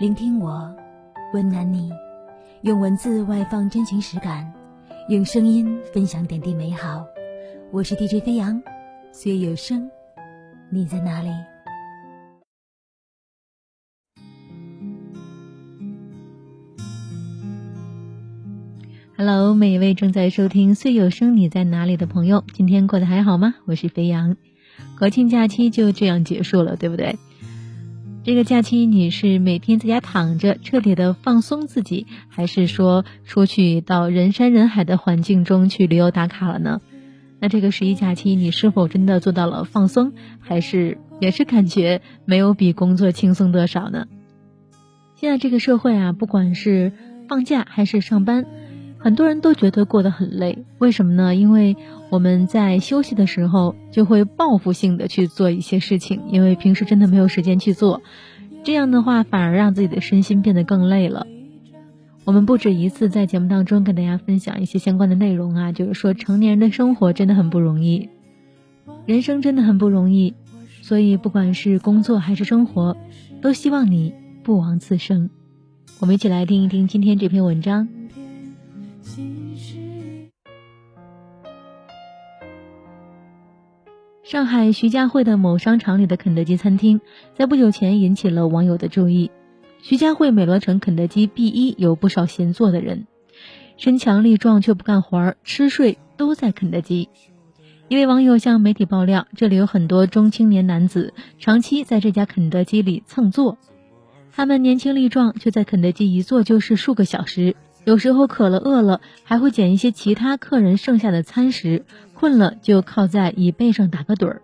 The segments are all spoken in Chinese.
聆听我，温暖你，用文字外放真情实感，用声音分享点滴美好。我是 DJ 飞扬，岁月有声，你在哪里？Hello，每一位正在收听《岁有声你在哪里》的朋友，今天过得还好吗？我是飞扬。国庆假期就这样结束了，对不对？这个假期你是每天在家躺着彻底的放松自己，还是说出去到人山人海的环境中去旅游打卡了呢？那这个十一假期你是否真的做到了放松，还是也是感觉没有比工作轻松多少呢？现在这个社会啊，不管是放假还是上班。很多人都觉得过得很累，为什么呢？因为我们在休息的时候就会报复性的去做一些事情，因为平时真的没有时间去做，这样的话反而让自己的身心变得更累了。我们不止一次在节目当中跟大家分享一些相关的内容啊，就是说成年人的生活真的很不容易，人生真的很不容易，所以不管是工作还是生活，都希望你不枉此生。我们一起来听一听今天这篇文章。上海徐家汇的某商场里的肯德基餐厅，在不久前引起了网友的注意。徐家汇美罗城肯德基 B 一有不少闲坐的人，身强力壮却不干活儿，吃睡都在肯德基。一位网友向媒体爆料，这里有很多中青年男子长期在这家肯德基里蹭坐，他们年轻力壮，却在肯德基一坐就是数个小时。有时候渴了饿了，还会捡一些其他客人剩下的餐食；困了就靠在椅背上打个盹儿。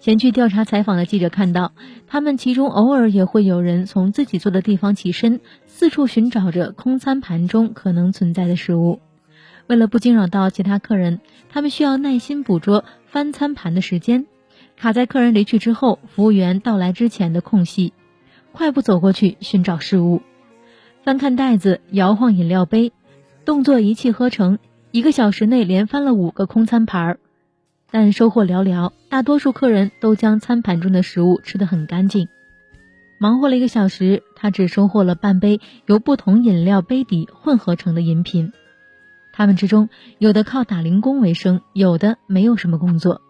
前去调查采访的记者看到，他们其中偶尔也会有人从自己坐的地方起身，四处寻找着空餐盘中可能存在的食物。为了不惊扰到其他客人，他们需要耐心捕捉翻餐盘的时间，卡在客人离去之后、服务员到来之前的空隙，快步走过去寻找食物。翻看袋子，摇晃饮料杯，动作一气呵成。一个小时内连翻了五个空餐盘儿，但收获寥寥。大多数客人都将餐盘中的食物吃得很干净。忙活了一个小时，他只收获了半杯由不同饮料杯底混合成的饮品。他们之中，有的靠打零工为生，有的没有什么工作。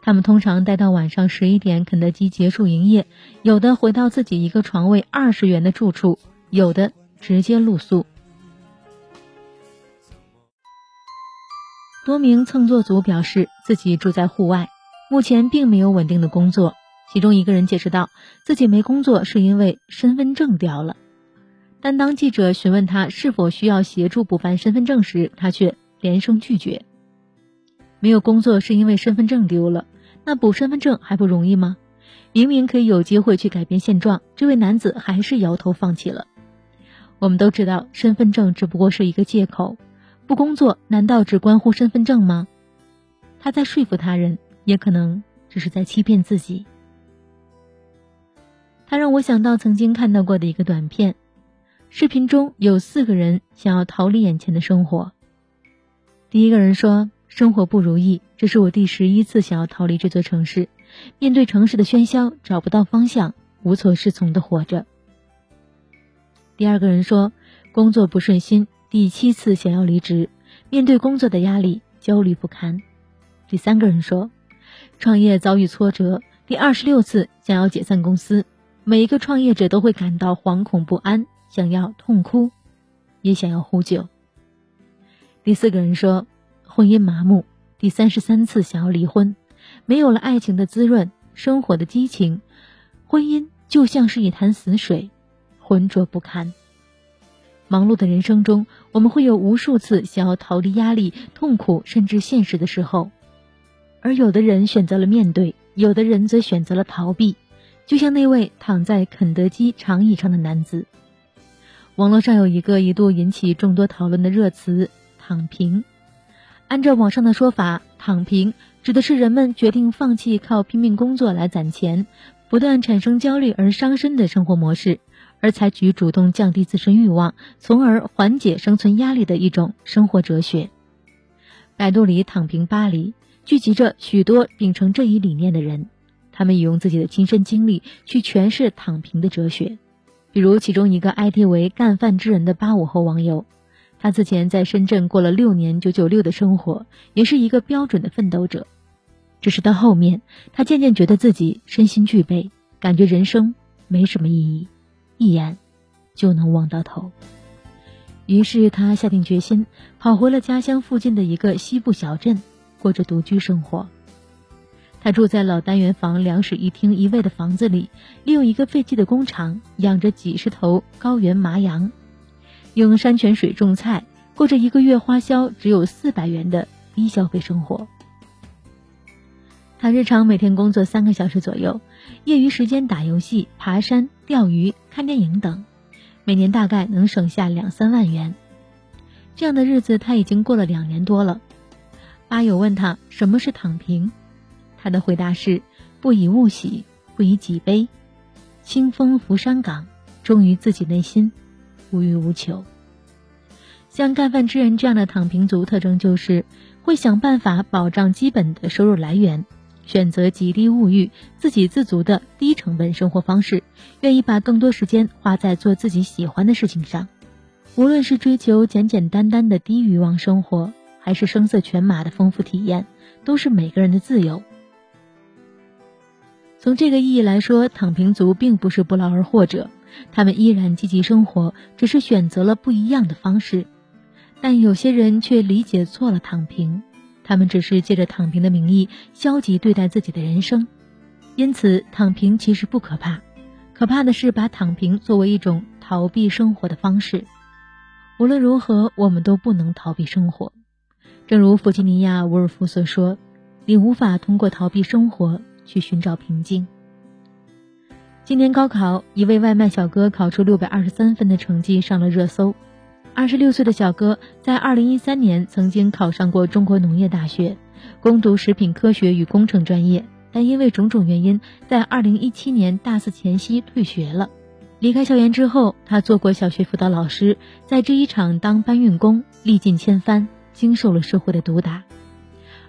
他们通常待到晚上十一点，肯德基结束营业；有的回到自己一个床位二十元的住处，有的。直接露宿。多名蹭座族表示自己住在户外，目前并没有稳定的工作。其中一个人解释道，自己没工作是因为身份证掉了。但当记者询问他是否需要协助补办身份证时，他却连声拒绝。没有工作是因为身份证丢了，那补身份证还不容易吗？明明可以有机会去改变现状，这位男子还是摇头放弃了。我们都知道，身份证只不过是一个借口。不工作难道只关乎身份证吗？他在说服他人，也可能只是在欺骗自己。他让我想到曾经看到过的一个短片，视频中有四个人想要逃离眼前的生活。第一个人说：“生活不如意，这是我第十一次想要逃离这座城市。面对城市的喧嚣，找不到方向，无所适从的活着。”第二个人说，工作不顺心，第七次想要离职，面对工作的压力，焦虑不堪。第三个人说，创业遭遇挫折，第二十六次想要解散公司。每一个创业者都会感到惶恐不安，想要痛哭，也想要呼救。第四个人说，婚姻麻木，第三十三次想要离婚，没有了爱情的滋润，生活的激情，婚姻就像是一潭死水。浑浊不堪。忙碌的人生中，我们会有无数次想要逃离压力、痛苦，甚至现实的时候，而有的人选择了面对，有的人则选择了逃避。就像那位躺在肯德基长椅上的男子。网络上有一个一度引起众多讨论的热词“躺平”。按照网上的说法，“躺平”指的是人们决定放弃靠拼命工作来攒钱，不断产生焦虑而伤身的生活模式。而采取主动降低自身欲望，从而缓解生存压力的一种生活哲学。百度里“躺平巴黎”聚集着许多秉承这一理念的人，他们也用自己的亲身经历去诠释躺平的哲学。比如其中一个 ID 为“干饭之人”的八五后网友，他此前在深圳过了六年九九六的生活，也是一个标准的奋斗者。只是到后面，他渐渐觉得自己身心俱备，感觉人生没什么意义，一眼就能望到头。于是他下定决心，跑回了家乡附近的一个西部小镇，过着独居生活。他住在老单元房两室一厅一卫的房子里，利用一个废弃的工厂养着几十头高原麻羊，用山泉水种菜，过着一个月花销只有四百元的低消费生活。他日常每天工作三个小时左右，业余时间打游戏、爬山、钓鱼、看电影等。每年大概能省下两三万元，这样的日子他已经过了两年多了。吧友问他什么是躺平，他的回答是：不以物喜，不以己悲，清风拂山岗，忠于自己内心，无欲无求。像干饭之人这样的躺平族，特征就是会想办法保障基本的收入来源。选择极低物欲、自给自足的低成本生活方式，愿意把更多时间花在做自己喜欢的事情上。无论是追求简简单单的低欲望生活，还是声色犬马的丰富体验，都是每个人的自由。从这个意义来说，躺平族并不是不劳而获者，他们依然积极生活，只是选择了不一样的方式。但有些人却理解错了躺平。他们只是借着躺平的名义消极对待自己的人生，因此躺平其实不可怕，可怕的是把躺平作为一种逃避生活的方式。无论如何，我们都不能逃避生活。正如弗吉尼亚·伍尔夫所说：“你无法通过逃避生活去寻找平静。”今年高考，一位外卖小哥考出六百二十三分的成绩上了热搜。二十六岁的小哥在二零一三年曾经考上过中国农业大学，攻读食品科学与工程专业，但因为种种原因，在二零一七年大四前夕退学了。离开校园之后，他做过小学辅导老师，在制衣厂当搬运工，历尽千帆，经受了社会的毒打。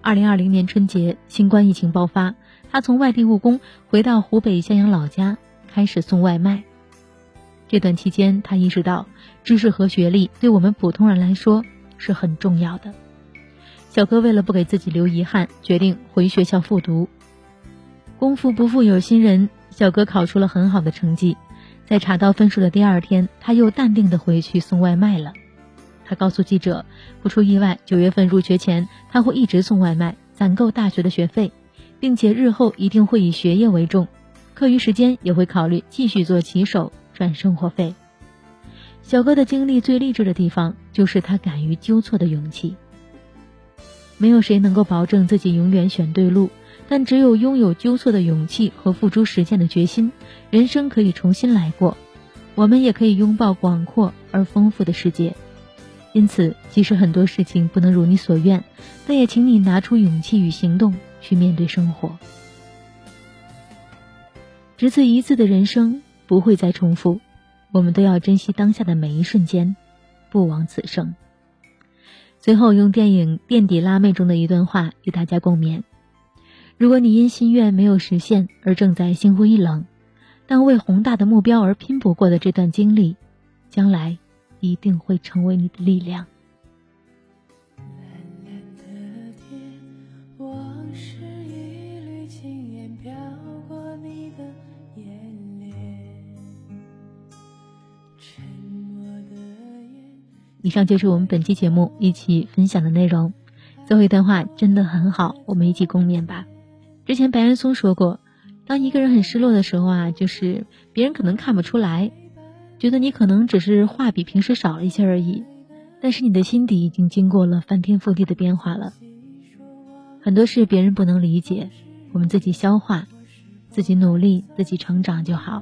二零二零年春节，新冠疫情爆发，他从外地务工回到湖北襄阳老家，开始送外卖。这段期间，他意识到知识和学历对我们普通人来说是很重要的。小哥为了不给自己留遗憾，决定回学校复读。功夫不负有心人，小哥考出了很好的成绩。在查到分数的第二天，他又淡定的回去送外卖了。他告诉记者，不出意外，九月份入学前他会一直送外卖，攒够大学的学费，并且日后一定会以学业为重，课余时间也会考虑继续做骑手。赚生活费。小哥的经历最励志的地方，就是他敢于纠错的勇气。没有谁能够保证自己永远选对路，但只有拥有纠错的勇气和付诸实践的决心，人生可以重新来过。我们也可以拥抱广阔而丰富的世界。因此，即使很多事情不能如你所愿，但也请你拿出勇气与行动去面对生活。只此一次的人生。不会再重复，我们都要珍惜当下的每一瞬间，不枉此生。最后，用电影《垫底辣妹》中的一段话与大家共勉：如果你因心愿没有实现而正在心灰意冷，但为宏大的目标而拼搏过的这段经历，将来一定会成为你的力量。以上就是我们本期节目一起分享的内容。最后一段话真的很好，我们一起共勉吧。之前白岩松说过，当一个人很失落的时候啊，就是别人可能看不出来，觉得你可能只是话比平时少了一些而已，但是你的心底已经经过了翻天覆地的变化了。很多事别人不能理解，我们自己消化，自己努力，自己成长就好。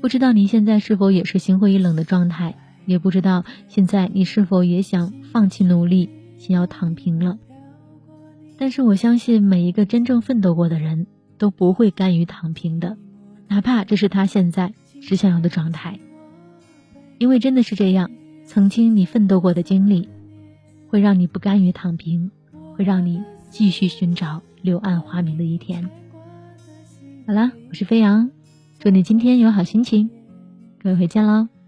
不知道你现在是否也是心灰意冷的状态？也不知道现在你是否也想放弃努力，想要躺平了。但是我相信每一个真正奋斗过的人都不会甘于躺平的，哪怕这是他现在只想要的状态。因为真的是这样，曾经你奋斗过的经历，会让你不甘于躺平，会让你继续寻找柳暗花明的一天。好了，我是飞扬，祝你今天有好心情。各位回见喽。